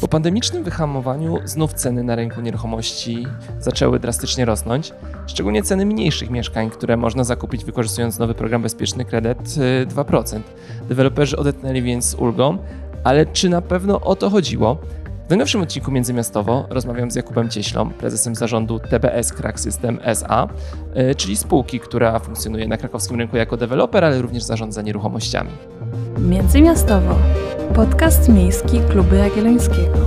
Po pandemicznym wyhamowaniu znów ceny na rynku nieruchomości zaczęły drastycznie rosnąć, szczególnie ceny mniejszych mieszkań, które można zakupić wykorzystując nowy program Bezpieczny Kredyt 2%. Deweloperzy odetchnęli więc z ulgą, ale czy na pewno o to chodziło? W najnowszym odcinku Międzymiastowo rozmawiam z Jakubem Cieślą, prezesem zarządu TBS Crack System SA, y, czyli spółki, która funkcjonuje na krakowskim rynku jako deweloper, ale również zarządza nieruchomościami. Międzymiastowo. Podcast miejski Klubu Jagiellońskiego.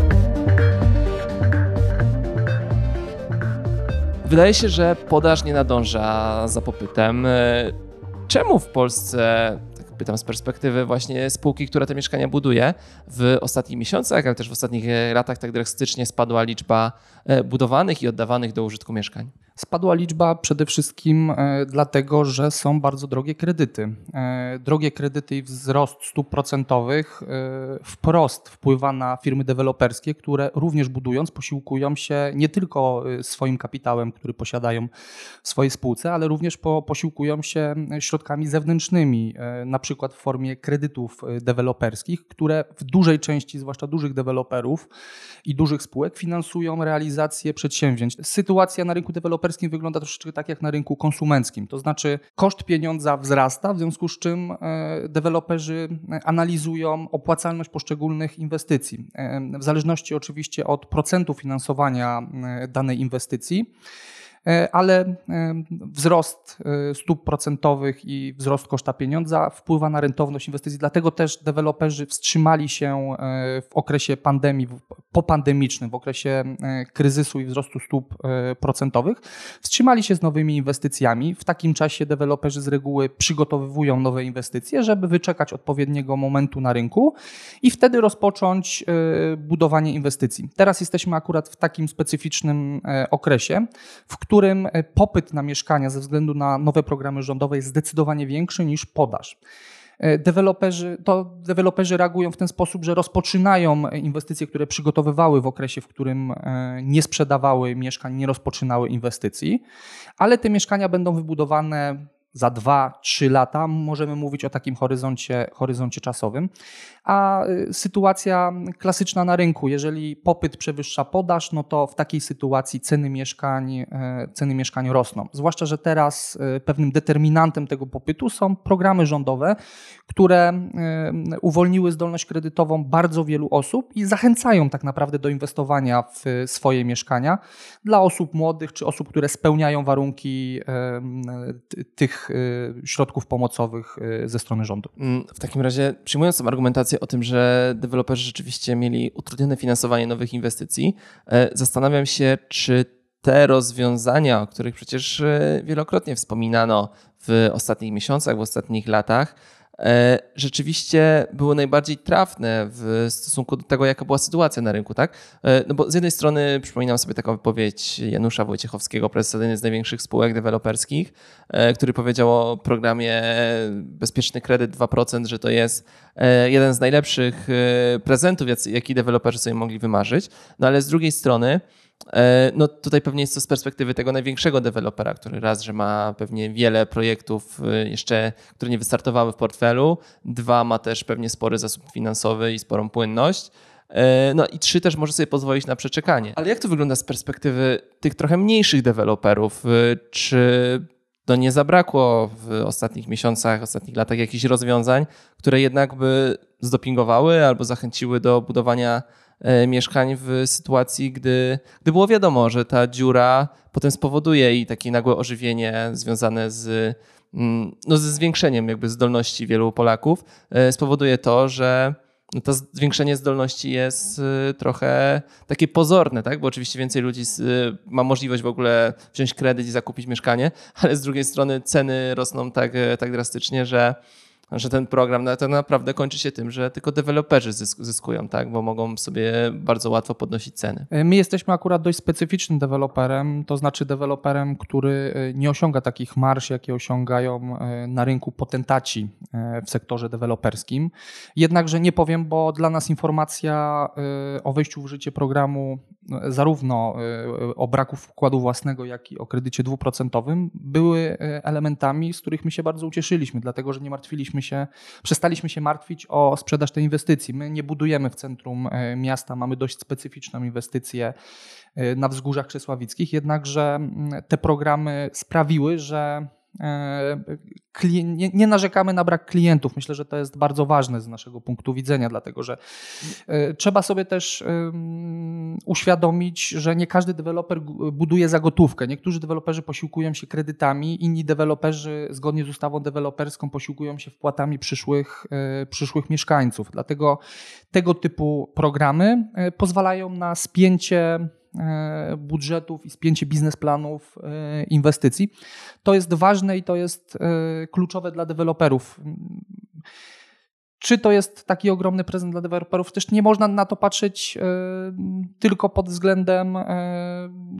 Wydaje się, że podaż nie nadąża za popytem. Czemu w Polsce pytam z perspektywy właśnie spółki, która te mieszkania buduje, w ostatnich miesiącach, ale też w ostatnich latach tak drastycznie spadła liczba e, budowanych i oddawanych do użytku mieszkań. Spadła liczba przede wszystkim e, dlatego, że są bardzo drogie kredyty. E, drogie kredyty i wzrost stóp procentowych e, wprost wpływa na firmy deweloperskie, które również budując posiłkują się nie tylko swoim kapitałem, który posiadają w swojej spółce, ale również posiłkują się środkami zewnętrznymi, na przykład w formie kredytów deweloperskich, które w dużej części, zwłaszcza dużych deweloperów i dużych spółek, finansują realizację przedsięwzięć. Sytuacja na rynku deweloperskim deweloperskim wygląda troszeczkę tak jak na rynku konsumenckim. To znaczy koszt pieniądza wzrasta, w związku z czym e, deweloperzy analizują opłacalność poszczególnych inwestycji. E, w zależności oczywiście od procentu finansowania e, danej inwestycji. E, ale e, wzrost e, stóp procentowych i wzrost koszta pieniądza wpływa na rentowność inwestycji. Dlatego też deweloperzy wstrzymali się w okresie pandemii, popandemicznym, w okresie kryzysu i wzrostu stóp procentowych, wstrzymali się z nowymi inwestycjami. W takim czasie deweloperzy z reguły przygotowywują nowe inwestycje, żeby wyczekać odpowiedniego momentu na rynku i wtedy rozpocząć budowanie inwestycji. Teraz jesteśmy akurat w takim specyficznym okresie, w którym którym e, popyt na mieszkania ze względu na nowe programy rządowe jest zdecydowanie większy niż podaż. E, deweloperzy, to deweloperzy reagują w ten sposób, że rozpoczynają inwestycje, które przygotowywały w okresie, w którym e, nie sprzedawały mieszkań, nie rozpoczynały inwestycji, ale te mieszkania będą wybudowane za 2-3 lata możemy mówić o takim horyzoncie, horyzoncie czasowym. A y, sytuacja klasyczna na rynku, jeżeli popyt przewyższa podaż, no to w takiej sytuacji ceny mieszkań, e, ceny mieszkań rosną. Zwłaszcza, że teraz e, pewnym determinantem tego popytu są programy rządowe, które uwolniły zdolność kredytową bardzo wielu osób i zachęcają tak naprawdę do inwestowania w swoje mieszkania dla osób młodych czy osób, które spełniają warunki tych Y, środków pomocowych y, ze strony rządu. Mm, w takim razie, przyjmując tą argumentację o tym, że deweloperzy rzeczywiście mieli utrudnione finansowanie nowych inwestycji, e, zastanawiam się, czy te rozwiązania, o których przecież e, wielokrotnie wspominano w ostatnich miesiącach, w ostatnich latach, rzeczywiście były najbardziej trafne w stosunku do tego, jaka była sytuacja na rynku, tak? E, no bo z jednej strony przypominam sobie taką wypowiedź Janusza Wojciechowskiego, prezesa jednej z największych spółek deweloperskich, e, który powiedział o programie Bezpieczny Kredyt 2%, że to jest jeden z najlepszych prezentów, jaki deweloperzy sobie mogli wymarzyć. No ale z drugiej strony E, no tutaj pewnie jest to z perspektywy tego największego dewelopera, który raz, że ma pewnie wiele projektów e, jeszcze, które nie wystartowały w portfelu, dwa, ma też pewnie spory zasób finansowy i sporą płynność. E, no i trzy też może sobie pozwolić na przeczekanie. Ale jak to wygląda z perspektywy tych trochę mniejszych deweloperów? Czy to nie zabrakło w ostatnich miesiącach, ostatnich latach jakichś rozwiązań, które jednak by zdopingowały albo zachęciły do budowania E, mieszkań w sytuacji, gdy, gdy było wiadomo, że ta dziura potem spowoduje i takie nagłe ożywienie związane z, mm, no, ze zwiększeniem jakby zdolności wielu Polaków e, spowoduje to, że no, to zwiększenie zdolności jest e, trochę takie pozorne, tak? bo oczywiście więcej ludzi ma możliwość w ogóle wziąć kredyt i zakupić mieszkanie, ale z drugiej strony ceny rosną tak, tak drastycznie, że że ten program to naprawdę kończy się tym, że tylko deweloperzy zyskują, tak? bo mogą sobie bardzo łatwo podnosić ceny. E, my jesteśmy akurat dość specyficznym deweloperem, to znaczy deweloperem, który e, nie osiąga takich marsz, jakie osiągają e, na rynku potentaci w sektorze deweloperskim. Jednakże nie powiem, bo dla nas informacja o wejściu w życie programu zarówno o braku wkładu własnego, jak i o kredycie dwuprocentowym były elementami, z których my się bardzo ucieszyliśmy, dlatego że nie martwiliśmy się, przestaliśmy się martwić o sprzedaż tej inwestycji. My nie budujemy w centrum miasta, mamy dość specyficzną inwestycję na wzgórzach krzesławickich, jednakże mm, te programy sprawiły, że E, nie, nie, narzekamy na brak klientów. Myślę, że to jest bardzo ważne z naszego punktu widzenia, dlatego że e, trzeba sobie też uświadomić, że nie każdy deweloper buduje za gotówkę. Niektórzy deweloperzy posiłkują się kredytami, inni deweloperzy zgodnie z ustawą deweloperską posiłkują się wpłatami przyszłych, e, przyszłych mieszkańców. Dlatego tego typu programy pozwalają na spięcie E, budżetów i spięcie biznesplanów e, inwestycji. To jest ważne i to jest e, kluczowe dla deweloperów. Czy to jest taki ogromny prezent dla deweloperów? Też nie można na to patrzeć tylko pod względem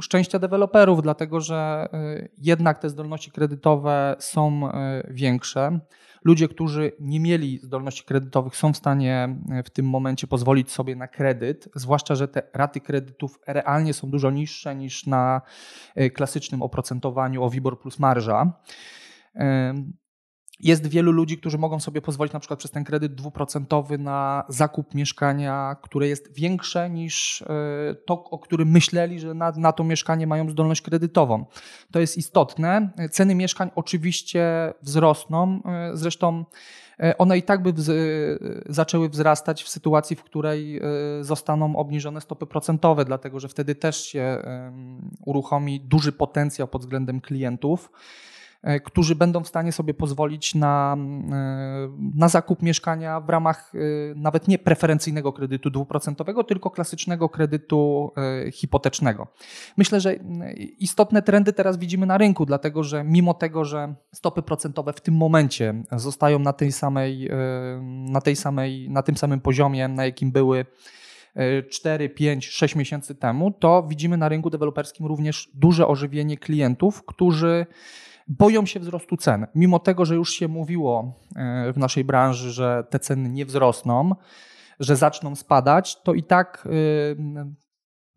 szczęścia deweloperów, dlatego że jednak te zdolności kredytowe są większe. Ludzie, którzy nie mieli zdolności kredytowych, są w stanie e, w tym momencie pozwolić sobie na kredyt, zwłaszcza, że te raty kredytów realnie są dużo niższe niż na e, klasycznym oprocentowaniu o WIBOR plus marża. Jest wielu ludzi, którzy mogą sobie pozwolić na przykład przez ten kredyt dwuprocentowy na zakup mieszkania, które jest większe niż e, to, o którym myśleli, że na, na to mieszkanie mają zdolność kredytową. To jest istotne. Ceny mieszkań oczywiście wzrosną. E, zresztą e, one i tak by wz zaczęły wzrastać w sytuacji, w której zostaną obniżone stopy procentowe, dlatego że wtedy też się uruchomi duży potencjał pod względem klientów. E, którzy będą w stanie sobie pozwolić na, e, na zakup mieszkania w ramach e, nawet nie preferencyjnego kredytu dwuprocentowego, tylko klasycznego kredytu hipotecznego. Myślę, że istotne trendy teraz widzimy na rynku, dlatego że mimo tego, że stopy procentowe w tym momencie zostają na tej samej, na tej samej, na tym samym poziomie, na jakim były 4, 5, 6 miesięcy temu, to widzimy na rynku deweloperskim również duże ożywienie klientów, którzy boją się wzrostu cen. Mimo tego, że już się mówiło e, w naszej branży, że te ceny nie wzrosną, że zaczną spadać, to i tak e,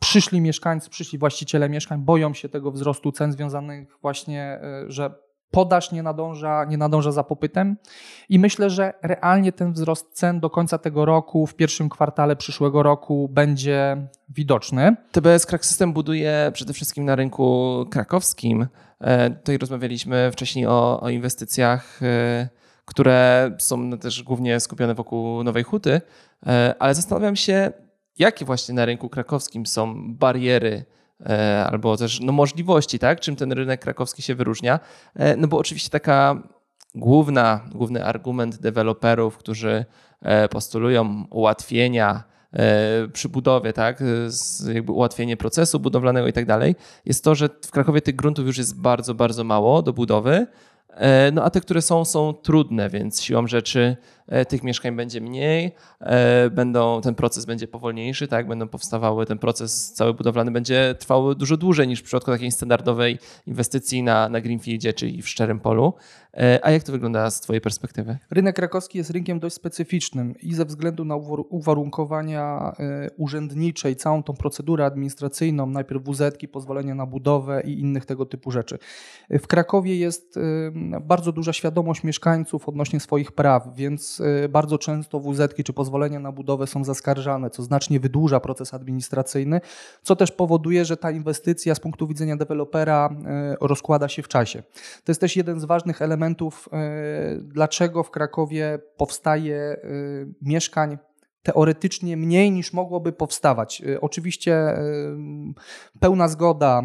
przyszli mieszkańcy, przyszli właściciele mieszkań boją się tego wzrostu cen związanych właśnie, e, że podaż nie nadąża, nie nadąża za popytem i myślę, że realnie ten wzrost cen do końca tego roku, w pierwszym kwartale przyszłego roku będzie widoczny. TBS Krak System buduje przede wszystkim na rynku krakowskim. E, tutaj rozmawialiśmy wcześniej o, o inwestycjach, e, które są też głównie skupione wokół Nowej Huty, e, ale zastanawiam się, jakie właśnie na rynku krakowskim są bariery albo też no, możliwości, tak? czym ten rynek krakowski się wyróżnia. No bo oczywiście taka główna, główny argument deweloperów, którzy postulują ułatwienia E, przy budowie, tak, jakby ułatwienie procesu budowlanego i tak dalej, jest to, że w Krakowie tych gruntów już jest bardzo, bardzo mało do budowy. E, no a te, które są, są trudne, więc siłą rzeczy E, tych mieszkań będzie mniej, e, będą, ten proces będzie powolniejszy, tak, będą powstawały, ten proces cały budowlany będzie trwał dużo dłużej niż w przypadku takiej standardowej inwestycji na, na Greenfieldzie, czyli w szczerym polu. E, a jak to wygląda z Twojej perspektywy? Rynek krakowski jest rynkiem dość specyficznym i ze względu na uwarunkowania urzędnicze i całą tą procedurę administracyjną, najpierw WZ, pozwolenia na budowę i innych tego typu rzeczy. W Krakowie jest bardzo duża świadomość mieszkańców odnośnie swoich praw, więc Y, bardzo często WZ czy pozwolenia na budowę są zaskarżane, co znacznie wydłuża proces administracyjny, co też powoduje, że ta inwestycja z punktu widzenia dewelopera rozkłada się w czasie. To jest też jeden z ważnych elementów, y, dlaczego w Krakowie powstaje mieszkań teoretycznie mniej niż mogłoby powstawać. Oczywiście pełna zgoda.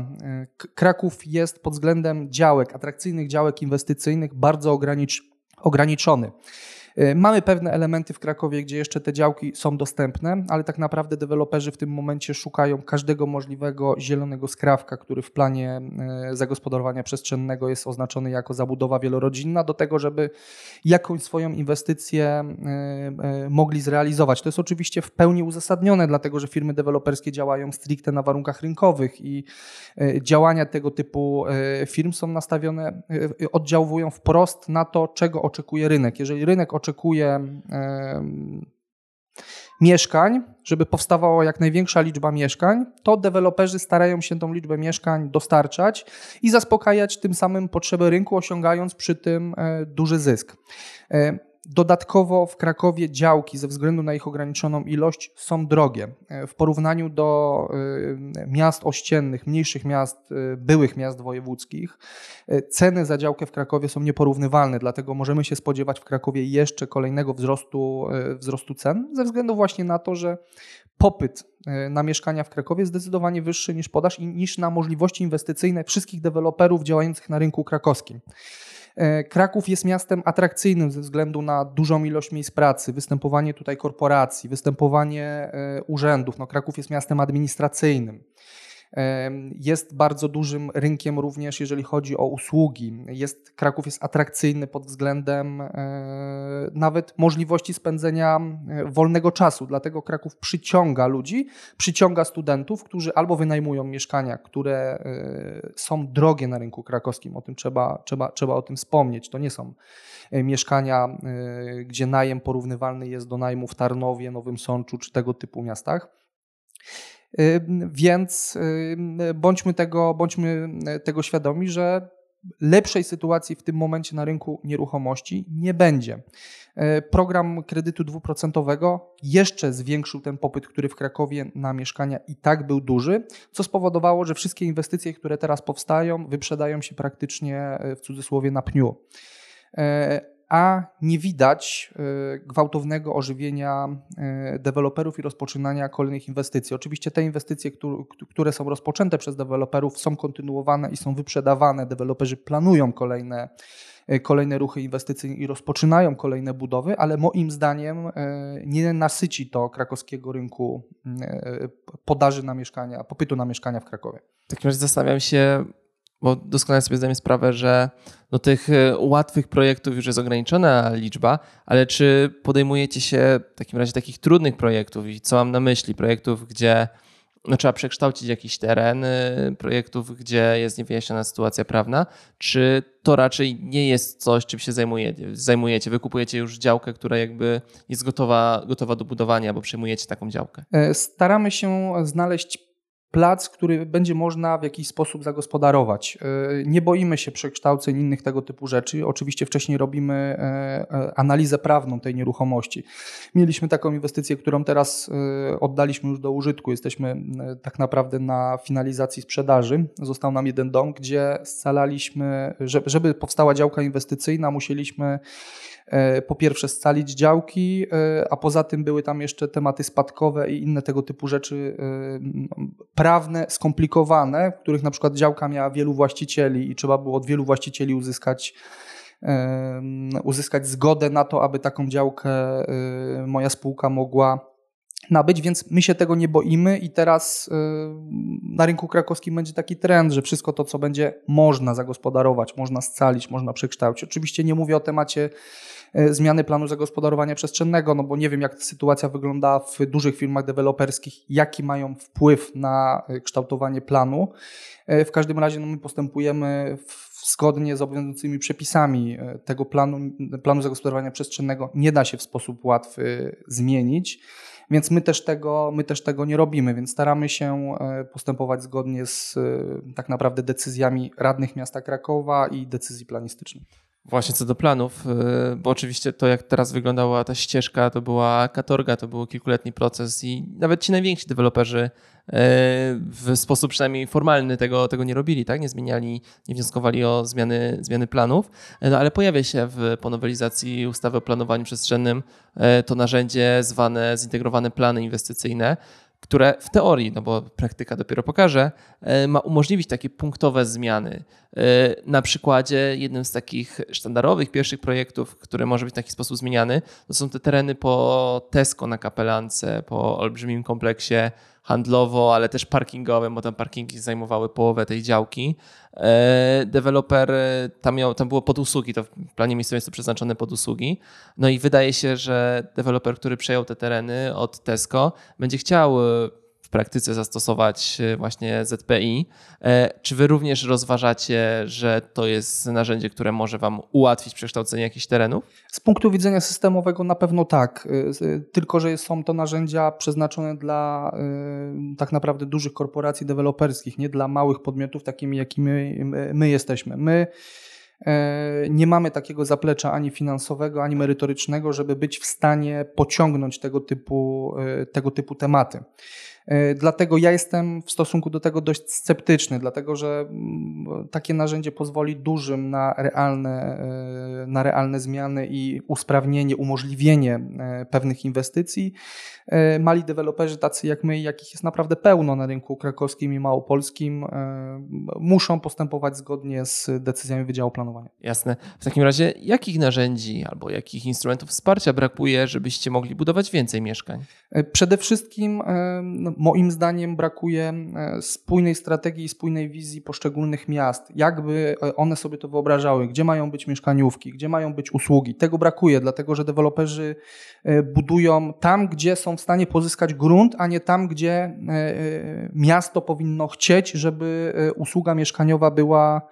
Kraków jest pod względem działek, atrakcyjnych działek inwestycyjnych bardzo ograniczony. E, mamy pewne elementy w Krakowie, gdzie jeszcze te działki są dostępne, ale tak naprawdę deweloperzy w tym momencie szukają każdego możliwego zielonego skrawka, który w planie e, zagospodarowania przestrzennego jest oznaczony jako zabudowa wielorodzinna, do tego, żeby jakąś swoją inwestycję e, mogli zrealizować. To jest oczywiście w pełni uzasadnione, dlatego że firmy deweloperskie działają stricte na warunkach rynkowych i działania tego typu firm są nastawione, oddziałują wprost na to, czego oczekuje rynek. Jeżeli rynek oczekuje mieszkań, żeby powstawała jak największa liczba mieszkań, to deweloperzy starają się tą liczbę mieszkań dostarczać i zaspokajać tym samym potrzeby rynku, osiągając przy tym e, duży zysk. Dodatkowo w Krakowie działki ze względu na ich ograniczoną ilość są drogie. W porównaniu do e, miast ościennych, mniejszych miast, e, byłych miast wojewódzkich, ceny za działkę w Krakowie są nieporównywalne, dlatego możemy się spodziewać w Krakowie jeszcze kolejnego wzrostu, wzrostu cen, ze względu właśnie na to, że popyt na mieszkania w Krakowie jest zdecydowanie wyższy niż podaż i niż na możliwości inwestycyjne wszystkich deweloperów działających na rynku krakowskim. E, Kraków jest miastem atrakcyjnym ze względu na dużą ilość miejsc pracy, występowanie tutaj korporacji, występowanie e, urzędów. No, Kraków jest miastem administracyjnym. Jest bardzo dużym rynkiem również, jeżeli chodzi o usługi. Jest, Kraków jest atrakcyjny pod względem e, nawet możliwości spędzenia e, wolnego czasu. Dlatego Kraków przyciąga ludzi, przyciąga studentów, którzy albo wynajmują mieszkania, które e, są drogie na rynku krakowskim. O tym trzeba, trzeba, trzeba o tym wspomnieć. To nie są mieszkania, gdzie najem porównywalny jest do najmu w Tarnowie, Nowym Sączu czy tego typu miastach. Więc bądźmy tego, bądźmy tego świadomi, że lepszej sytuacji w tym momencie na rynku nieruchomości nie będzie. E, program kredytu dwuprocentowego jeszcze zwiększył ten popyt, który w Krakowie na mieszkania i tak był duży, co spowodowało, że wszystkie inwestycje, które teraz powstają, wyprzedają się praktycznie e, w cudzysłowie na pniu. A nie widać e, gwałtownego ożywienia e, deweloperów i rozpoczynania kolejnych inwestycji. Oczywiście te inwestycje, które są rozpoczęte przez deweloperów, są kontynuowane i są wyprzedawane. Deweloperzy planują kolejne, e, kolejne ruchy inwestycyjne i rozpoczynają kolejne budowy, ale moim zdaniem nie nasyci to krakowskiego rynku podaży na mieszkania, popytu na mieszkania w Krakowie. W takim zastanawiam się, bo doskonale sobie zdajemy sprawę, że no tych e, łatwych projektów już jest ograniczona liczba, ale czy podejmujecie się w takim razie takich trudnych projektów i co mam na myśli? Projektów, gdzie no, trzeba przekształcić jakiś teren, e, projektów, gdzie jest niewyjaśniona sytuacja prawna, czy to raczej nie jest coś, czym się zajmujecie? zajmujecie? Wykupujecie już działkę, która jakby jest gotowa, gotowa do budowania, bo przejmujecie taką działkę? E, staramy się znaleźć plac, który będzie można w jakiś sposób zagospodarować. E, nie boimy się przekształceń innych tego typu rzeczy. Oczywiście wcześniej robimy e, e, analizę prawną tej nieruchomości. Mieliśmy taką inwestycję, którą teraz oddaliśmy już do użytku. Jesteśmy tak naprawdę na finalizacji sprzedaży. Został nam jeden dom, gdzie scalaliśmy, żeby powstała działka inwestycyjna, musieliśmy po pierwsze scalić działki, e, a poza tym były tam jeszcze tematy spadkowe i inne tego typu rzeczy e, prawne, skomplikowane, w których na przykład działka miała wielu właścicieli i trzeba było od wielu właścicieli uzyskać uzyskać zgodę na to, aby taką działkę moja spółka mogła nabyć, więc my się tego nie boimy i teraz na rynku krakowskim będzie taki trend, że wszystko to, co będzie można zagospodarować, można scalić, można przekształcić. Oczywiście nie mówię o temacie E, zmiany planu zagospodarowania przestrzennego, no bo nie wiem, jak sytuacja wygląda w dużych firmach deweloperskich, jaki mają wpływ na e, kształtowanie planu. E, w każdym razie no, my postępujemy zgodnie z obowiązującymi przepisami tego planu, planu zagospodarowania przestrzennego. Nie da się w sposób łatwy zmienić. Więc my też, tego, my też tego nie robimy, więc staramy się postępować zgodnie z tak naprawdę decyzjami radnych miasta Krakowa i decyzji planistycznych. Właśnie co do planów, y, bo oczywiście to, jak teraz wyglądała ta ścieżka, to była katorga, to był kilkuletni proces i nawet ci najwięksi deweloperzy y, w sposób przynajmniej formalny tego, tego nie robili, tak? Nie zmieniali, nie wnioskowali o zmiany, zmiany planów, no ale pojawia się w, po nowelizacji ustawy o planowaniu przestrzennym y, to narzędzie zwane zintegrowane plany inwestycyjne, które w teorii, no bo praktyka dopiero pokaże, e, ma umożliwić takie punktowe zmiany. E, na przykładzie jednym z takich sztandarowych pierwszych projektów, który może być w taki sposób zmieniany, to są te tereny po Tesco na Kapelance, po olbrzymim kompleksie handlowo, ale też parkingowym, bo tam parkingi zajmowały połowę tej działki. E, deweloper, e, tam, miał, tam było pod usługi, to w planie miejscowym jest to przeznaczone pod usługi. No i wydaje się, że deweloper, który przejął te tereny od Tesco, będzie chciał e, praktyce zastosować e, właśnie ZPI. E, czy wy również rozważacie, że to jest narzędzie, które może wam ułatwić przekształcenie jakichś terenów? Z punktu widzenia systemowego na pewno tak, tylko że są to narzędzia przeznaczone dla tak naprawdę dużych korporacji deweloperskich, nie dla małych podmiotów takimi, jakimi my jesteśmy. My E, nie mamy takiego zaplecza ani finansowego, ani merytorycznego, żeby być w stanie pociągnąć tego typu, e, tego typu tematy. E, dlatego ja jestem w stosunku do tego dość sceptyczny, dlatego że mm, takie narzędzie pozwoli dużym na realne, na realne zmiany i usprawnienie, umożliwienie pewnych inwestycji. Mali deweloperzy, tacy jak my, jakich jest naprawdę pełno na rynku krakowskim i małopolskim, muszą postępować zgodnie z decyzjami Wydziału Planowania. Jasne. W takim razie, jakich narzędzi albo jakich instrumentów wsparcia brakuje, żebyście mogli budować więcej mieszkań? E, przede wszystkim, e, no, moim zdaniem, brakuje e, spójnej strategii i spójnej wizji poszczególnych miast. Jakby one sobie to wyobrażały, gdzie mają być mieszkaniówki, gdzie mają być usługi. Tego brakuje, dlatego że deweloperzy budują tam, gdzie są w stanie pozyskać grunt, a nie tam, gdzie miasto powinno chcieć, żeby usługa mieszkaniowa była E,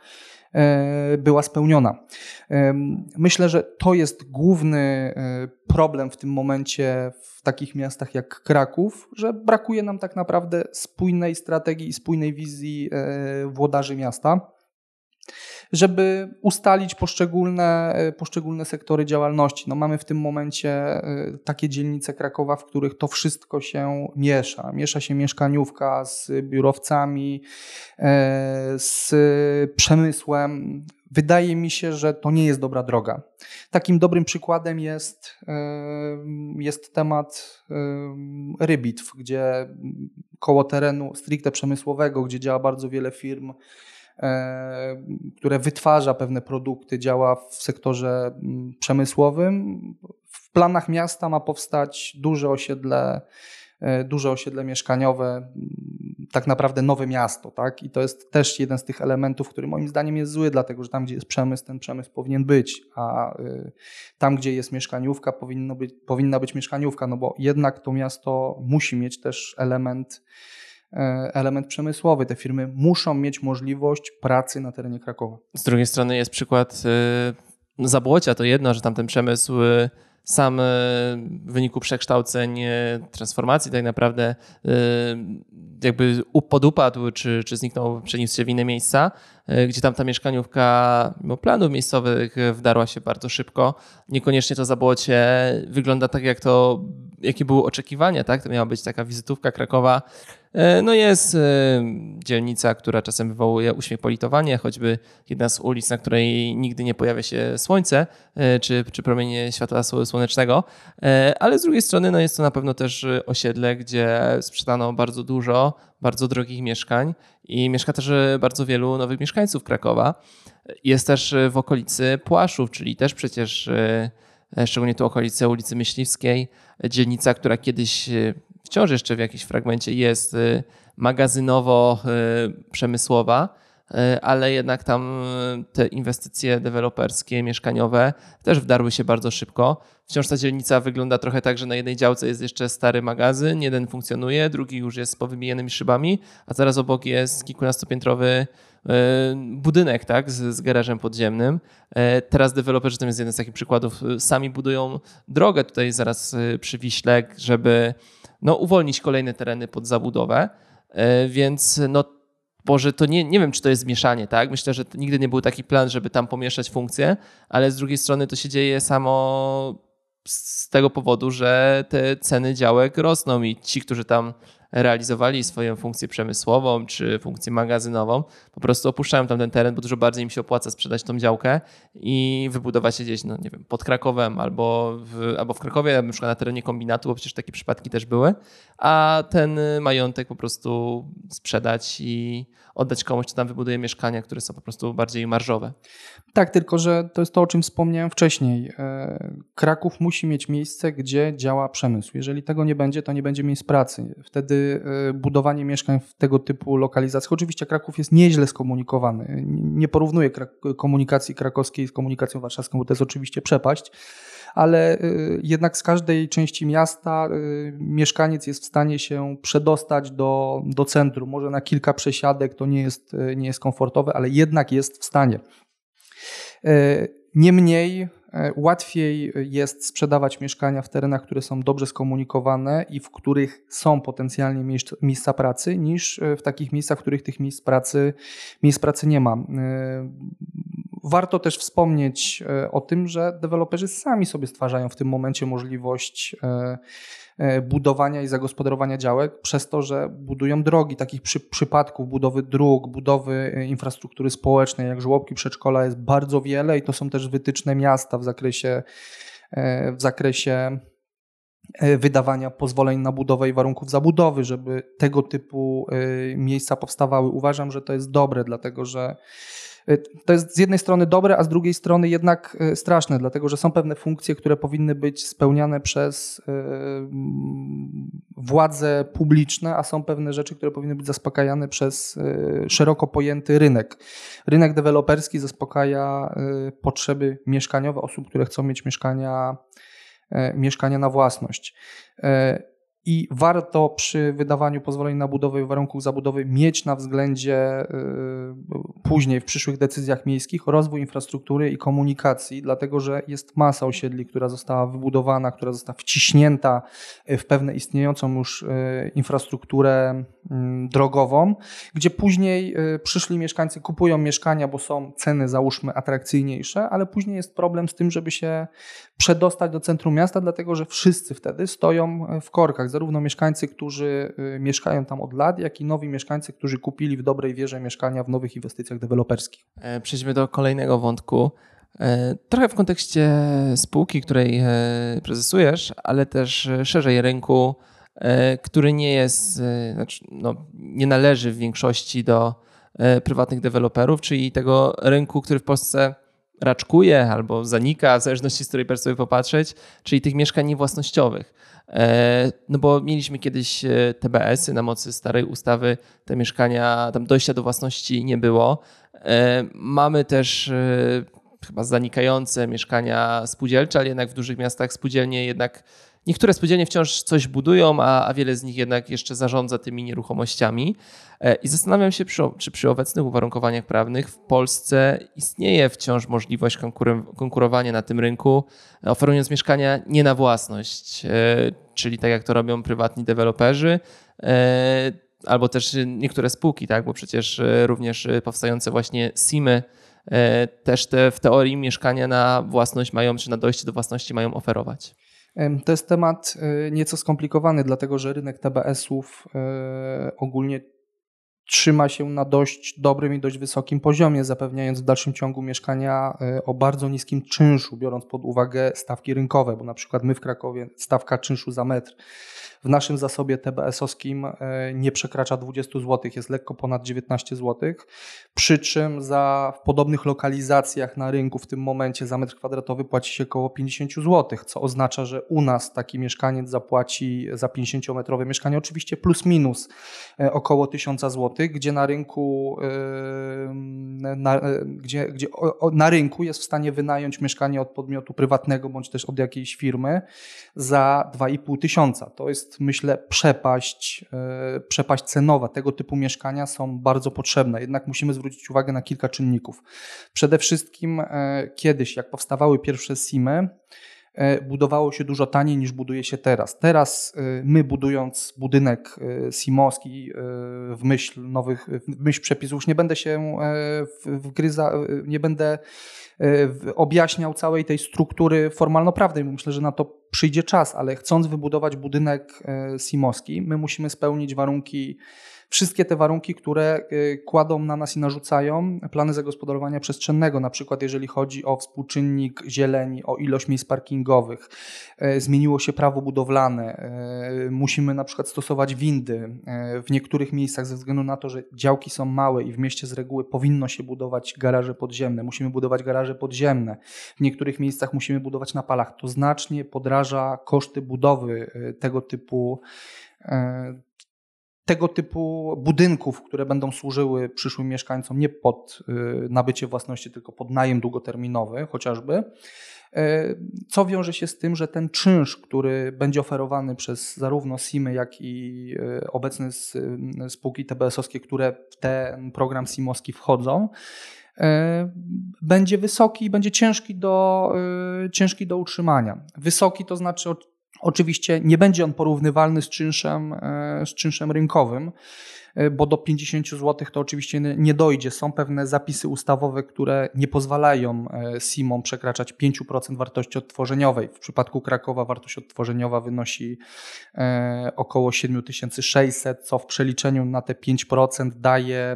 była spełniona. Myślę, że to jest główny e, problem w tym momencie w takich miastach jak Kraków, że brakuje nam tak naprawdę spójnej strategii i spójnej wizji e, włodarzy miasta żeby ustalić poszczególne, poszczególne sektory działalności. No mamy w tym momencie e, takie dzielnice Krakowa, w których to wszystko się miesza. Miesza się mieszkaniówka z biurowcami, e, z przemysłem. Wydaje mi się, że to nie jest dobra droga. Takim dobrym przykładem jest, e, jest temat rybitw, gdzie koło terenu stricte przemysłowego, gdzie działa bardzo wiele firm, E, które wytwarza pewne produkty, działa w sektorze mm, przemysłowym. W planach miasta ma powstać duże osiedle, e, duże osiedle mieszkaniowe, mm, tak naprawdę nowe miasto. Tak? I to jest też jeden z tych elementów, który moim zdaniem jest zły, dlatego że tam, gdzie jest przemysł, ten przemysł powinien być, a y, tam, gdzie jest mieszkaniówka, powinno być, powinna być mieszkaniówka, no bo jednak to miasto musi mieć też element E, element przemysłowy. Te firmy muszą mieć możliwość pracy na terenie Krakowa. Z drugiej strony jest przykład y, Zabłocia, to jedno, że tam ten przemysł y, sam w wyniku przekształceń, transformacji tak naprawdę jakby podupadł, czy, czy zniknął, przeniósł się w inne miejsca, gdzie tam ta mieszkaniówka mimo planów miejscowych wdarła się bardzo szybko. Niekoniecznie to Zabłocie wygląda tak, jak to, jakie były oczekiwania, tak? To miała być taka wizytówka Krakowa E, no jest e, dzielnica, która czasem wywołuje uśmiech politowanie, choćby jedna z ulic, na której nigdy nie pojawia się słońce e, czy, czy promienie światła słonecznego, ale z drugiej strony no jest to na pewno też osiedle, gdzie sprzedano bardzo dużo bardzo drogich mieszkań i mieszka też bardzo wielu nowych mieszkańców Krakowa. Jest też w okolicy Płaszów, czyli też przecież szczególnie tu okolice ulicy Myśliwskiej, dzielnica, która kiedyś wciąż jeszcze w jakimś fragmencie jest y, magazynowo-przemysłowa, y, y, ale jednak tam te inwestycje deweloperskie, mieszkaniowe też wdarły się bardzo szybko. Wciąż ta dzielnica wygląda trochę tak, że na jednej działce jest jeszcze stary magazyn, jeden funkcjonuje, drugi już jest z powybijanymi szybami, a zaraz obok jest kilkunastopiętrowy budynek tak, z, z garażem podziemnym. Teraz deweloperzy, to jest jeden z takich przykładów, sami budują drogę tutaj zaraz przy Wiśle, żeby no, uwolnić kolejne tereny pod zabudowę, e, więc no, Boże, to nie, nie wiem, czy to jest mieszanie, tak? Myślę, że nigdy nie był taki plan, żeby tam pomieszać funkcje, ale z drugiej strony to się dzieje samo z tego powodu, że te ceny działek rosną i ci, którzy tam realizowali swoją funkcję przemysłową czy funkcję magazynową, po prostu opuszczają tam ten teren, bo dużo bardziej im się opłaca sprzedać tą działkę i wybudować się gdzieś, no nie wiem, pod Krakowem albo w, albo w Krakowie, na przykład na terenie kombinatu, bo przecież takie przypadki też były, a ten majątek po prostu sprzedać i oddać komuś, kto tam wybuduje mieszkania, które są po prostu bardziej marżowe. Tak, tylko że to jest to, o czym wspomniałem wcześniej. E, Kraków musi mieć miejsce, gdzie działa przemysł. Jeżeli tego nie będzie, to nie będzie miejsc pracy. Wtedy e, budowanie mieszkań w tego typu lokalizacjach, oczywiście Kraków jest nieźle skomunikowany. Nie porównuję komunikacji krakowskiej z komunikacją warszawską, bo to jest oczywiście przepaść ale jednak z każdej części miasta mieszkaniec jest w stanie się przedostać do, do centrum. Może na kilka przesiadek to nie jest, nie jest komfortowe, ale jednak jest w stanie. Niemniej łatwiej jest sprzedawać mieszkania w terenach, które są dobrze skomunikowane i w których są potencjalnie miejsca pracy, niż w takich miejscach, w których tych miejsc pracy, miejsc pracy nie ma. E, warto też wspomnieć o tym, że deweloperzy sami sobie stwarzają w tym momencie możliwość E, budowania i zagospodarowania działek przez to, że budują drogi. Takich przy, przypadków budowy dróg, budowy e, infrastruktury społecznej, jak żłobki, przedszkola jest bardzo wiele i to są też wytyczne miasta w zakresie, e, w zakresie wydawania pozwoleń na budowę i warunków zabudowy, żeby tego typu miejsca powstawały. Uważam, że to jest dobre, dlatego że to jest z jednej strony dobre, a z drugiej strony jednak y, straszne, dlatego że są pewne funkcje, które powinny być spełniane przez y, władze publiczne, a są pewne rzeczy, które powinny być zaspokajane przez szeroko pojęty rynek. Rynek deweloperski zaspokaja potrzeby mieszkaniowe osób, które chcą mieć mieszkania, mieszkania na własność i warto przy wydawaniu pozwoleń na budowę i warunków zabudowy mieć na względzie y, później w przyszłych decyzjach miejskich rozwój infrastruktury i komunikacji, dlatego że jest masa osiedli, która została wybudowana, która została wciśnięta w pewne istniejącą już y, infrastrukturę mm, drogową, gdzie później y, przyszli mieszkańcy kupują mieszkania, bo są ceny załóżmy atrakcyjniejsze, ale później jest problem z tym, żeby się przedostać do centrum miasta, dlatego że wszyscy wtedy stoją w korkach zarówno mieszkańcy, którzy y, mieszkają tam od lat, jak i nowi mieszkańcy, którzy kupili w dobrej wierze mieszkania w nowych inwestycjach deweloperskich. E, przejdźmy do kolejnego wątku. E, trochę w kontekście spółki, której e, prezesujesz, ale też szerzej rynku, który nie jest, znaczy, no, nie należy w większości do prywatnych deweloperów, czyli tego rynku, który w Polsce raczkuje albo zanika, w zależności z której perspektywy popatrzeć, czyli tych mieszkań niewłasnościowych. E, no bo mieliśmy kiedyś e, TBS-y na mocy starej ustawy, te mieszkania, tam dojścia do własności nie było. E, mamy też chyba zanikające mieszkania spółdzielcze, ale jednak w dużych miastach spółdzielnie jednak Niektóre spółdzielnie wciąż coś budują, a, a wiele z nich jednak jeszcze zarządza tymi nieruchomościami. I zastanawiam się, czy przy obecnych uwarunkowaniach prawnych w Polsce istnieje wciąż możliwość konkurowania na tym rynku, oferując mieszkania nie na własność, e, czyli tak jak to robią prywatni deweloperzy e, albo też niektóre spółki, tak? bo przecież e, również powstające właśnie SIMy też te w teorii mieszkania na własność mają, czy na dojście do własności mają oferować. To jest temat nieco skomplikowany, dlatego że rynek TBS-ów ogólnie trzyma się na dość dobrym i dość wysokim poziomie, zapewniając w dalszym ciągu mieszkania e, o bardzo niskim czynszu, biorąc pod uwagę stawki rynkowe, bo na przykład my w Krakowie stawka czynszu za metr w naszym zasobie TBS-owskim e, nie przekracza 20 zł, jest lekko ponad 19 zł. Przy czym za, w podobnych lokalizacjach na rynku w tym momencie za metr kwadratowy płaci się około 50 zł, co oznacza, że u nas taki mieszkaniec zapłaci za 50-metrowe mieszkanie oczywiście plus minus e, około 1000 zł, gdzie na rynku, na, gdzie, gdzie na rynku jest w stanie wynająć mieszkanie od podmiotu prywatnego bądź też od jakiejś firmy za 2,5 tysiąca. To jest myślę, przepaść, e, przepaść cenowa. Tego typu mieszkania są bardzo potrzebne. Jednak musimy zwrócić uwagę na kilka czynników. Przede wszystkim e, kiedyś, jak powstawały pierwsze SIMy, budowało się dużo taniej niż buduje się teraz. Teraz my budując budynek simowski w myśl nowych, w myśl przepisów, nie będę się wgryza, nie będę objaśniał całej tej struktury formalno-prawnej. Myślę, że na to przyjdzie czas, ale chcąc wybudować budynek e, simowski, my musimy spełnić warunki wszystkie te warunki, które y, kładą na nas i narzucają plany zagospodarowania przestrzennego, na przykład jeżeli chodzi o współczynnik zieleni, o ilość miejsc parkingowych, y, zmieniło się prawo budowlane, y, musimy na przykład stosować windy. W niektórych miejscach ze względu na to, że działki są małe i w mieście z reguły powinno się budować garaże podziemne, musimy budować garaże podziemne. W niektórych miejscach musimy budować na palach. To znacznie podraża koszty budowy tego typu tego typu budynków, które będą służyły przyszłym mieszkańcom nie pod nabycie własności, tylko pod najem długoterminowy chociażby. Co wiąże się z tym, że ten czynsz, który będzie oferowany przez zarówno SIMy, jak i obecne spółki TBS-owskie, które w ten program SIMowski wchodzą, będzie wysoki i będzie ciężki do, ciężki do utrzymania. Wysoki to znaczy oczywiście nie będzie on porównywalny z czynszem, e, z czynszem rynkowym, bo do 50 zł to oczywiście nie dojdzie. Są pewne zapisy ustawowe, które nie pozwalają e, SIM-om przekraczać 5% wartości odtworzeniowej. W przypadku Krakowa wartość odtworzeniowa wynosi e, około 7600, co w przeliczeniu na te 5% daje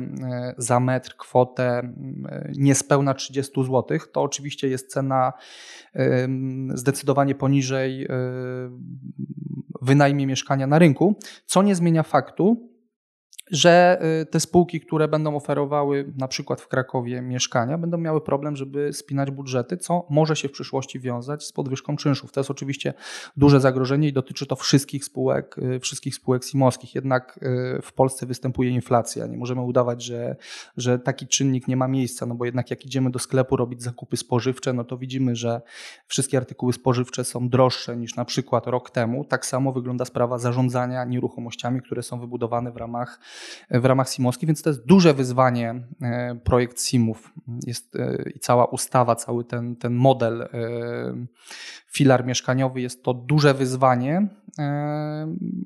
za metr kwotę niespełna 30 zł. To oczywiście jest cena zdecydowanie poniżej wynajmie mieszkania na rynku, co nie zmienia faktu, że y, te spółki, które będą oferowały na przykład w Krakowie mieszkania, będą miały problem, żeby spinać budżety, co może się w przyszłości wiązać z podwyżką czynszów. To jest oczywiście duże zagrożenie i dotyczy to wszystkich spółek, y, wszystkich spółek simowskich. Jednak y, w Polsce występuje inflacja. Nie możemy udawać, że, że taki czynnik nie ma miejsca, no bo jednak jak idziemy do sklepu robić zakupy spożywcze, no to widzimy, że wszystkie artykuły spożywcze są droższe niż na przykład rok temu. Tak samo wygląda sprawa zarządzania nieruchomościami, które są wybudowane w ramach w ramach Simowski, więc to jest duże wyzwanie e, projekt Simów. Jest e, i cała ustawa, cały ten, ten model e, filar mieszkaniowy jest to duże wyzwanie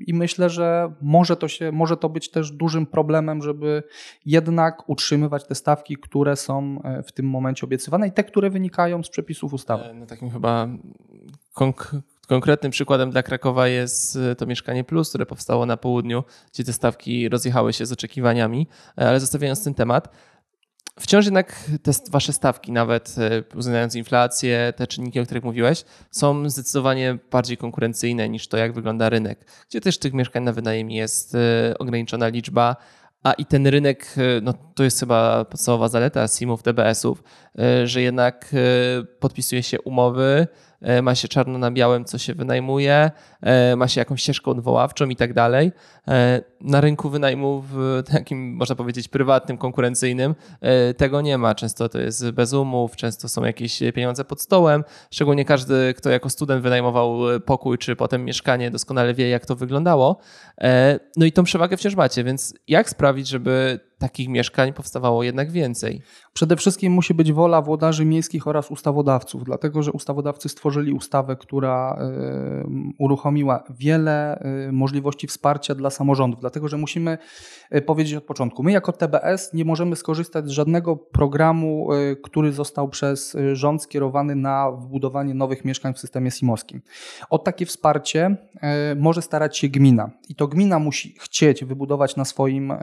i myślę, że może to, się, może to być też dużym problemem, żeby jednak utrzymywać te stawki, które są w tym momencie obiecywane i te, które wynikają z przepisów ustawy. No takim chyba konk Konkretnym przykładem dla Krakowa jest e, to Mieszkanie Plus, które powstało na południu, gdzie te stawki rozjechały się z oczekiwaniami, e, ale zostawiając ten temat, wciąż jednak te wasze stawki, nawet e, uwzględniając inflację, te czynniki, o których mówiłeś, są zdecydowanie bardziej konkurencyjne niż to, jak wygląda rynek, gdzie też tych mieszkań na wynajem jest ograniczona liczba, a i ten rynek, no to jest chyba podstawowa zaleta SIM-ów, DBS-ów, że jednak podpisuje się umowy, ma się czarno na białym, co się wynajmuje, e, ma się jakąś ścieżkę odwoławczą i tak dalej. E, na rynku wynajmów takim, można powiedzieć, prywatnym, konkurencyjnym tego nie ma. Często to jest bez umów, często są jakieś pieniądze pod stołem. Szczególnie każdy, kto jako student wynajmował pokój czy potem mieszkanie, doskonale wie, jak to wyglądało. No i tą przewagę wciąż macie, więc jak sprawić, żeby takich mieszkań powstawało jednak więcej? Przede wszystkim musi być wola włodarzy miejskich oraz ustawodawców, dlatego że ustawodawcy stworzyli ustawę, która y, uruchomiła wiele możliwości wsparcia dla samorządów, dlatego że musimy y, powiedzieć od początku, my jako TBS nie możemy skorzystać z żadnego programu, który został przez rząd skierowany na wbudowanie nowych mieszkań w systemie simowskim. O takie wsparcie może starać się gmina i to gmina musi chcieć wybudować na swoim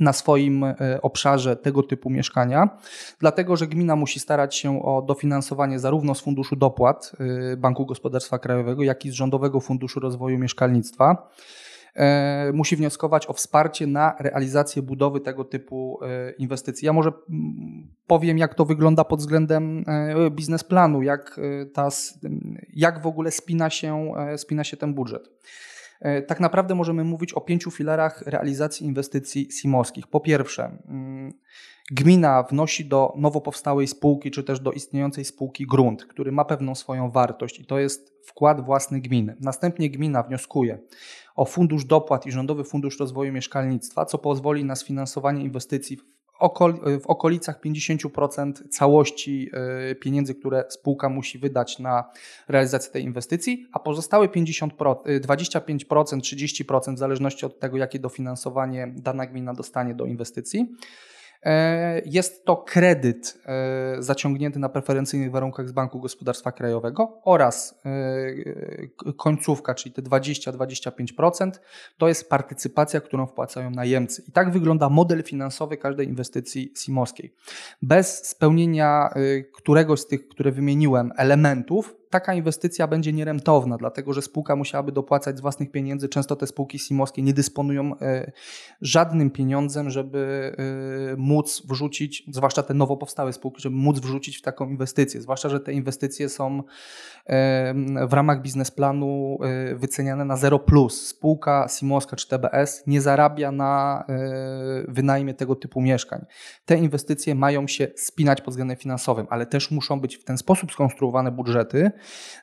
na swoim e, obszarze tego typu mieszkania, dlatego że gmina musi starać się o dofinansowanie zarówno z Funduszu Dopłat e, Banku Gospodarstwa Krajowego, jak i z Rządowego Funduszu Rozwoju Mieszkalnictwa. E, musi wnioskować o wsparcie na realizację budowy tego typu inwestycji. Ja może mm, powiem, jak to wygląda pod względem biznesplanu, jak, ta, jak w ogóle spina się, spina się ten budżet. E, tak naprawdę możemy mówić o pięciu filarach realizacji inwestycji simowskich. Po pierwsze, gmina wnosi do nowo powstałej spółki, czy też do istniejącej spółki grunt, który ma pewną swoją wartość i to jest wkład własny gminy. Następnie gmina wnioskuje o fundusz dopłat i Rządowy Fundusz Rozwoju Mieszkalnictwa, co pozwoli na sfinansowanie inwestycji w okolicach 50% całości e, pieniędzy, które spółka musi wydać na realizację tej inwestycji, a pozostałe 50%, 25%, 30% w zależności od tego, jakie dofinansowanie dana gmina dostanie do inwestycji jest to kredyt e, zaciągnięty na preferencyjnych warunkach z Banku Gospodarstwa Krajowego oraz e, końcówka, czyli te 20-25%, to jest partycypacja, którą wpłacają najemcy. I tak wygląda model finansowy każdej inwestycji simowskiej. Bez spełnienia któregoś z tych, które wymieniłem, elementów, taka inwestycja będzie nierentowna, dlatego że spółka musiałaby dopłacać z własnych pieniędzy. Często te spółki simowskie nie dysponują e, żadnym pieniądzem, żeby e, móc wrzucić, zwłaszcza te nowo powstałe spółki, żeby móc wrzucić w taką inwestycję. Zwłaszcza, że te inwestycje są w ramach biznesplanu wyceniane na 0. Spółka simowska czy TBS nie zarabia na wynajmie tego typu mieszkań. Te inwestycje mają się spinać pod względem finansowym, ale też muszą być w ten sposób skonstruowane budżety,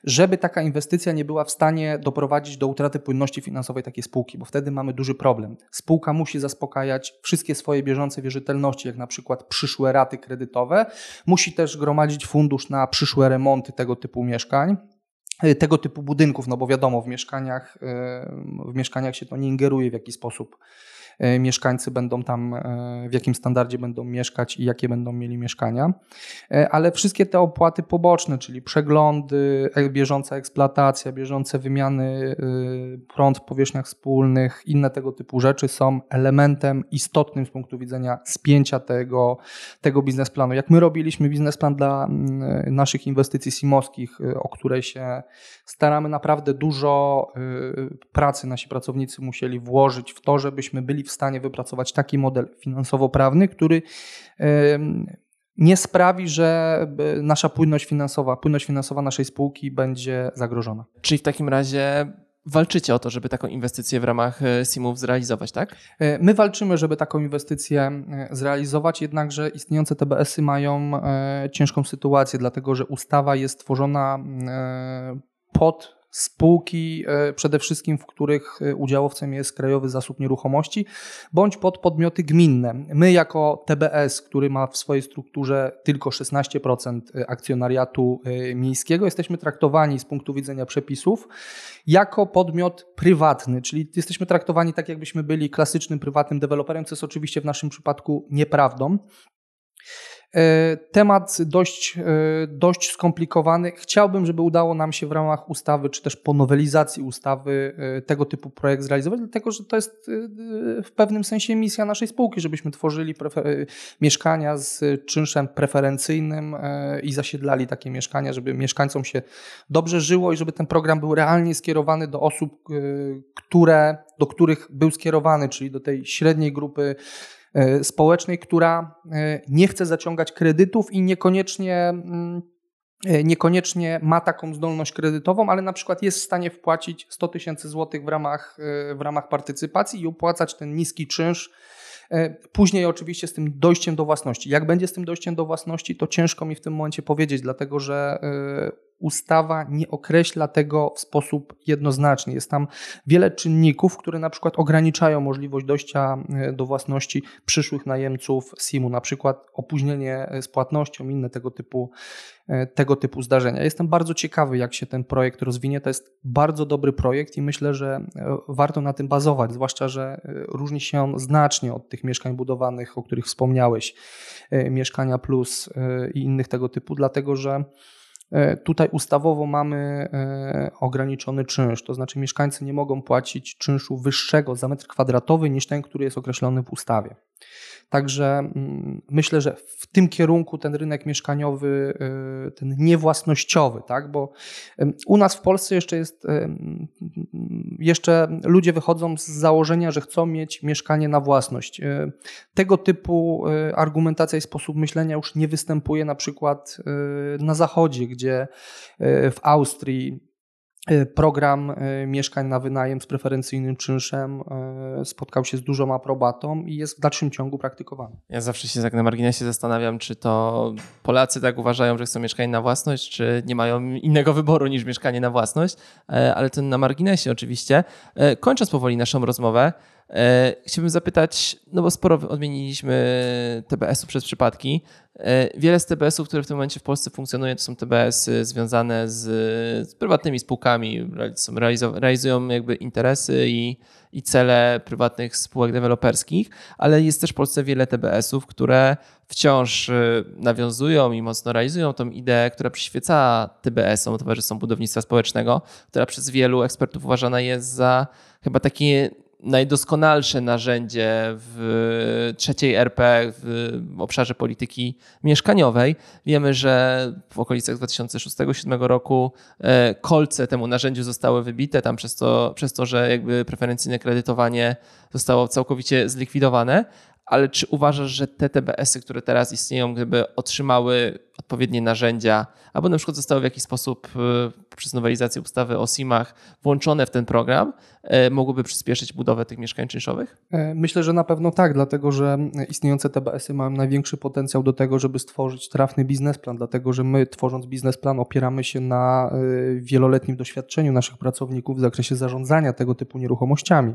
żeby taka inwestycja nie była w stanie doprowadzić do utraty płynności finansowej takiej spółki, bo wtedy mamy duży problem. Spółka musi zaspokajać wszystkie swoje bieżące wierzytelności, jak na przykład przyszłe raty kredytowe, musi też gromadzić fundusz na przyszłe remonty tego typu mieszkań tego typu budynków, no bo wiadomo, w mieszkaniach, w mieszkaniach się to nie ingeruje w jakiś sposób E, mieszkańcy będą tam, e, w jakim standardzie będą mieszkać i jakie będą mieli mieszkania. E, ale wszystkie te opłaty poboczne, czyli przeglądy, bieżąca eksploatacja, bieżące wymiany prąd w powierzchniach wspólnych, inne tego typu rzeczy są elementem istotnym z punktu widzenia spięcia tego, tego biznesplanu. Jak my robiliśmy biznesplan dla naszych inwestycji simowskich, o której się staramy naprawdę dużo pracy nasi pracownicy musieli włożyć w to, żebyśmy byli w stanie wypracować taki model finansowo-prawny, który nie sprawi, że nasza płynność finansowa, płynność finansowa naszej spółki będzie zagrożona. Czyli w takim razie walczycie o to, żeby taką inwestycję w ramach e, SIM-ów zrealizować, tak? E, my walczymy, żeby taką inwestycję e, zrealizować, jednakże istniejące TBS-y mają ciężką sytuację, dlatego że ustawa jest tworzona pod spółki, e, przede wszystkim w których e, udziałowcem jest Krajowy Zasób Nieruchomości, bądź pod podmioty gminne. My jako TBS, który ma w swojej strukturze tylko 16% e, akcjonariatu miejskiego, jesteśmy traktowani z punktu widzenia przepisów jako podmiot prywatny, czyli jesteśmy traktowani tak, jakbyśmy byli klasycznym prywatnym deweloperem, co jest oczywiście w naszym przypadku nieprawdą. E, temat dość, e, dość skomplikowany. Chciałbym, żeby udało nam się w ramach ustawy, czy też po nowelizacji ustawy e, tego typu projekt zrealizować, dlatego że to jest w pewnym sensie misja naszej spółki, żebyśmy tworzyli mieszkania z czynszem preferencyjnym i zasiedlali takie mieszkania, żeby mieszkańcom się dobrze żyło i żeby ten program był realnie skierowany do osób, które, do których był skierowany, czyli do tej średniej grupy społecznej, która e, nie chce zaciągać kredytów i niekoniecznie mm, e, niekoniecznie ma taką zdolność kredytową, ale na przykład jest w stanie wpłacić 100 tysięcy złotych w ramach, w ramach partycypacji i opłacać ten niski czynsz. Później oczywiście z tym dojściem do własności. Jak będzie z tym dojściem do własności, to ciężko mi w tym momencie powiedzieć, dlatego że ustawa nie określa tego w sposób jednoznaczny. Jest tam wiele czynników, które na przykład ograniczają możliwość dojścia e, do własności przyszłych najemców SIM-u, na przykład opóźnienie z płatnością, inne tego typu, e, tego typu zdarzenia. Jestem bardzo ciekawy, jak się ten projekt rozwinie. To jest bardzo dobry projekt i myślę, że e, warto na tym bazować, zwłaszcza, że różni się on znacznie od tych mieszkań budowanych, o których wspomniałeś, Mieszkania Plus i innych tego typu, dlatego że E, tutaj ustawowo mamy e, ograniczony czynsz, to znaczy mieszkańcy nie mogą płacić czynszu wyższego za metr kwadratowy niż ten, który jest określony w ustawie. Także mm, myślę, że w tym kierunku ten rynek mieszkaniowy, y, ten niewłasnościowy, tak? bo u nas w Polsce jeszcze jest, jeszcze ludzie wychodzą z założenia, że chcą mieć mieszkanie na własność. Y, tego typu y, argumentacja i sposób myślenia już nie występuje na przykład na Zachodzie, gdzie w Austrii program y, mieszkań na wynajem z preferencyjnym czynszem y, spotkał się z dużą aprobatą i jest w dalszym ciągu praktykowany. Ja zawsze się tak na marginesie zastanawiam, czy to Polacy tak uważają, że chcą mieszkanie na własność, czy nie mają innego wyboru niż mieszkanie na własność, e, ale ten na marginesie oczywiście. E, kończąc powoli naszą rozmowę, chciałbym zapytać, no bo sporo odmieniliśmy TBS-ów przez przypadki. E, wiele z TBS-ów, które w tym momencie w Polsce funkcjonują, to są TBS-y związane z, z prywatnymi spółkami, realizują jakby interesy i, i cele prywatnych spółek deweloperskich, ale jest też w Polsce wiele TBS-ów, które wciąż y, nawiązują i mocno realizują tą ideę, która przyświeca TBS-om, Towarzystwom Budownictwa Społecznego, która przez wielu ekspertów uważana jest za chyba takie najdoskonalsze narzędzie w trzeciej RP w obszarze polityki mieszkaniowej. Wiemy, że w okolicach 2006-2007 roku e, kolce temu narzędziu zostały wybite, tam przez to, przez to, że jakby preferencyjne kredytowanie zostało całkowicie zlikwidowane, ale czy uważasz, że te TBS-y, które teraz istnieją, gdyby otrzymały odpowiednie narzędzia, albo na przykład zostały w jakiś sposób y, przez nowelizację ustawy o SIM-ach włączone w ten program, y, mogłyby przyspieszyć budowę tych mieszkań czynszowych? E, myślę, że na pewno tak, dlatego że istniejące TBS-y mają największy potencjał do tego, żeby stworzyć trafny biznesplan, dlatego że my tworząc biznesplan opieramy się na y, wieloletnim doświadczeniu naszych pracowników w zakresie zarządzania tego typu nieruchomościami.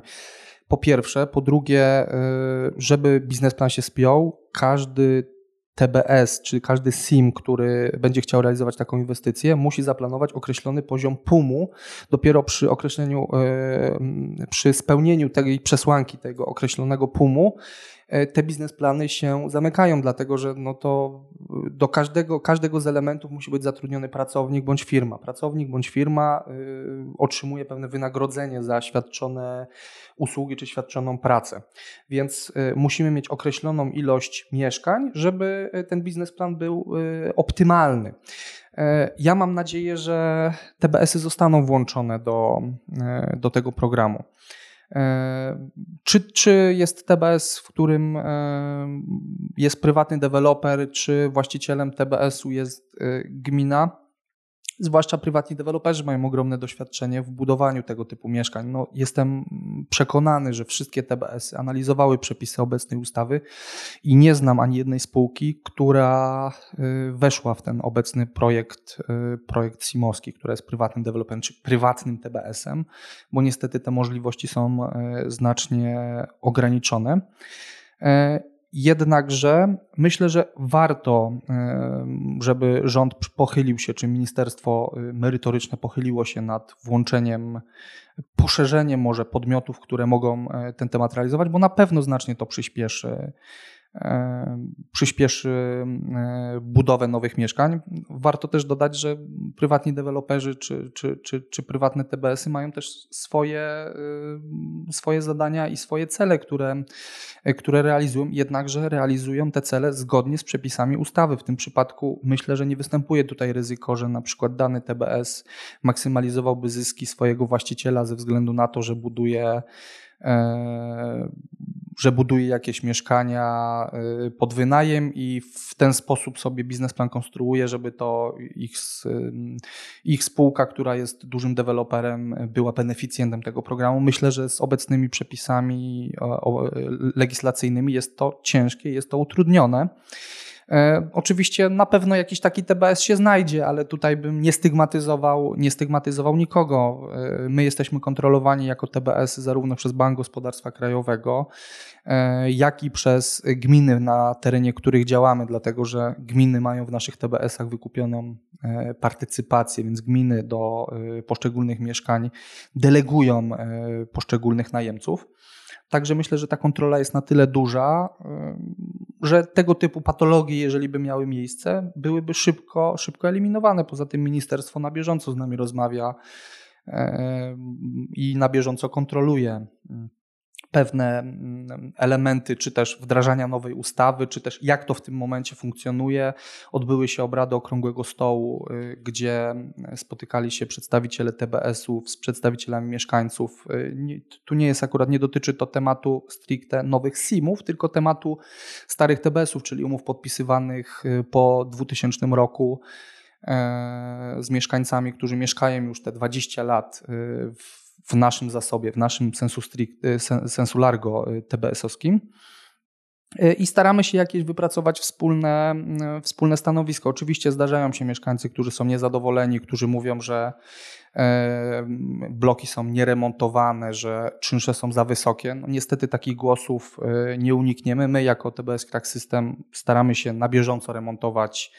Po pierwsze. Po drugie, y, żeby biznesplan się spiął, każdy TBS, czy każdy SIM, który będzie chciał realizować taką inwestycję, musi zaplanować określony poziom PUM-u. Dopiero przy określeniu, y, przy spełnieniu tej przesłanki tego określonego PUM-u te biznesplany się zamykają, dlatego że no to y, do każdego, każdego z elementów musi być zatrudniony pracownik bądź firma. Pracownik bądź firma y, otrzymuje pewne wynagrodzenie za świadczone usługi czy świadczoną pracę. Więc y, musimy mieć określoną ilość mieszkań, żeby ten biznesplan był optymalny. E, ja mam nadzieję, że TBS-y zostaną włączone do, do tego programu. E, czy, czy jest TBS, w którym e, jest prywatny deweloper, czy właścicielem TBS-u jest e, gmina? Zwłaszcza prywatni deweloperzy mają ogromne doświadczenie w budowaniu tego typu mieszkań. No, jestem przekonany, że wszystkie TBS analizowały przepisy obecnej ustawy i nie znam ani jednej spółki, która y, weszła w ten obecny projekt, y, projekt Simowski, która jest prywatnym deweloperem czy prywatnym TBS-em, bo niestety te możliwości są y, znacznie ograniczone. Jednakże myślę, że warto, żeby rząd pochylił się, czy ministerstwo y, merytoryczne pochyliło się nad włączeniem, poszerzeniem może podmiotów, które mogą e, ten temat realizować, bo na pewno znacznie to przyspieszy przyspieszy e, budowę nowych mieszkań. Warto też dodać, że prywatni deweloperzy czy, czy, czy, czy prywatne TBS-y mają też swoje, e, swoje zadania i swoje cele, które, które realizują, jednakże realizują te cele zgodnie z przepisami ustawy. W tym przypadku myślę, że nie występuje tutaj ryzyko, że na przykład dany TBS maksymalizowałby zyski swojego właściciela ze względu na to, że buduje że buduje jakieś mieszkania y, pod wynajem i w ten sposób sobie biznesplan konstruuje, żeby to ich, y, ich spółka, która jest dużym deweloperem, była beneficjentem tego programu. Myślę, że z obecnymi przepisami legislacyjnymi jest to ciężkie, jest to utrudnione. E, oczywiście na pewno jakiś taki TBS się znajdzie, ale tutaj bym nie stygmatyzował, nie stygmatyzował nikogo. E, my jesteśmy kontrolowani jako TBS zarówno przez Bank Gospodarstwa Krajowego, e, jak i przez gminy, na terenie których działamy, dlatego że gminy mają w naszych TBS-ach wykupioną partycypację, więc gminy do poszczególnych mieszkań delegują poszczególnych najemców. Także myślę, że ta kontrola jest na tyle duża, że tego typu patologie, jeżeli by miały miejsce, byłyby szybko, szybko eliminowane. Poza tym ministerstwo na bieżąco z nami rozmawia i na bieżąco kontroluje pewne mm, elementy, czy też wdrażania nowej ustawy, czy też jak to w tym momencie funkcjonuje. Odbyły się obrady okrągłego stołu, y, gdzie spotykali się przedstawiciele TBS-ów z przedstawicielami mieszkańców. Y, tu nie jest akurat, nie dotyczy to tematu stricte nowych SIM-ów, tylko tematu starych TBS-ów, czyli umów podpisywanych y, po 2000 roku z mieszkańcami, którzy mieszkają już te 20 lat w w naszym zasobie, w naszym sensu, strict, y, sensu largo y, TBS-owskim. Y, I staramy się jakieś wypracować wspólne, wspólne stanowisko. Oczywiście zdarzają się mieszkańcy, którzy są niezadowoleni, którzy mówią, że bloki są nieremontowane, że czynsze są za wysokie. No, niestety takich głosów nie unikniemy. My jako TBS Crack System staramy się na bieżąco remontować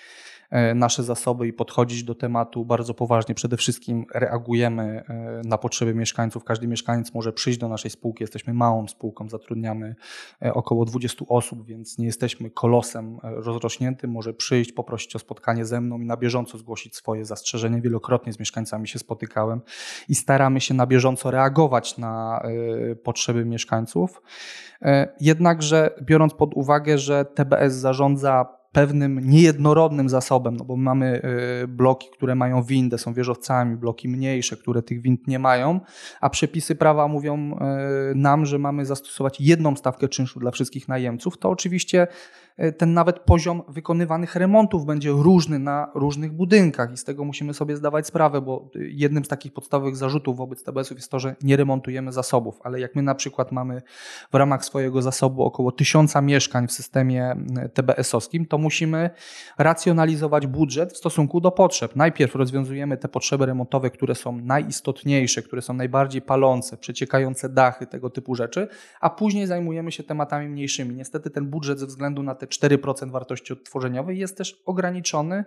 nasze zasoby i podchodzić do tematu bardzo poważnie. Przede wszystkim reagujemy e, na potrzeby mieszkańców. Każdy mieszkaniec może przyjść do naszej spółki. Jesteśmy małą spółką, zatrudniamy około 20 osób, więc nie jesteśmy kolosem rozrośniętym. Może przyjść, poprosić o spotkanie ze mną i na bieżąco zgłosić swoje zastrzeżenia. Wielokrotnie z mieszkańcami się spotykałem i staramy się na bieżąco reagować na potrzeby mieszkańców. Jednakże biorąc pod uwagę, że TBS zarządza pewnym niejednorodnym zasobem, no bo mamy y, bloki, które mają windę, są wieżowcami, bloki mniejsze, które tych wind nie mają, a przepisy prawa mówią y, nam, że mamy zastosować jedną stawkę czynszu dla wszystkich najemców, to oczywiście E, ten nawet poziom wykonywanych remontów będzie różny na różnych budynkach i z tego musimy sobie zdawać sprawę, bo jednym z takich podstawowych zarzutów wobec TBS-ów jest to, że nie remontujemy zasobów, ale jak my na przykład mamy w ramach swojego zasobu około tysiąca mieszkań w systemie TBS-owskim, to musimy racjonalizować budżet w stosunku do potrzeb. Najpierw rozwiązujemy te potrzeby remontowe, które są najistotniejsze, które są najbardziej palące, przeciekające dachy, tego typu rzeczy, a później zajmujemy się tematami mniejszymi. Niestety ten budżet ze względu na te 4% wartości odtworzeniowej jest też ograniczony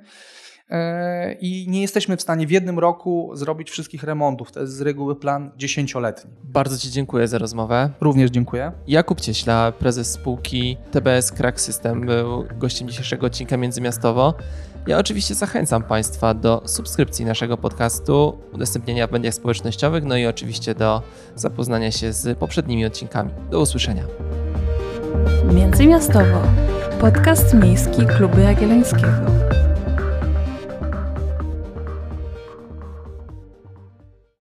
i nie jesteśmy w stanie w jednym roku zrobić wszystkich remontów. To jest z reguły plan dziesięcioletni. Bardzo Ci dziękuję za rozmowę. Również dziękuję. Jakub Cieśla, prezes spółki TBS Crack System, był gościem dzisiejszego odcinka Międzymiastowo. Ja oczywiście zachęcam Państwa do subskrypcji naszego podcastu, udostępnienia w mediach społecznościowych, no i oczywiście do zapoznania się z poprzednimi odcinkami. Do usłyszenia. Międzymiastowo. Podcast miejski Klubu Jagiellońskiego.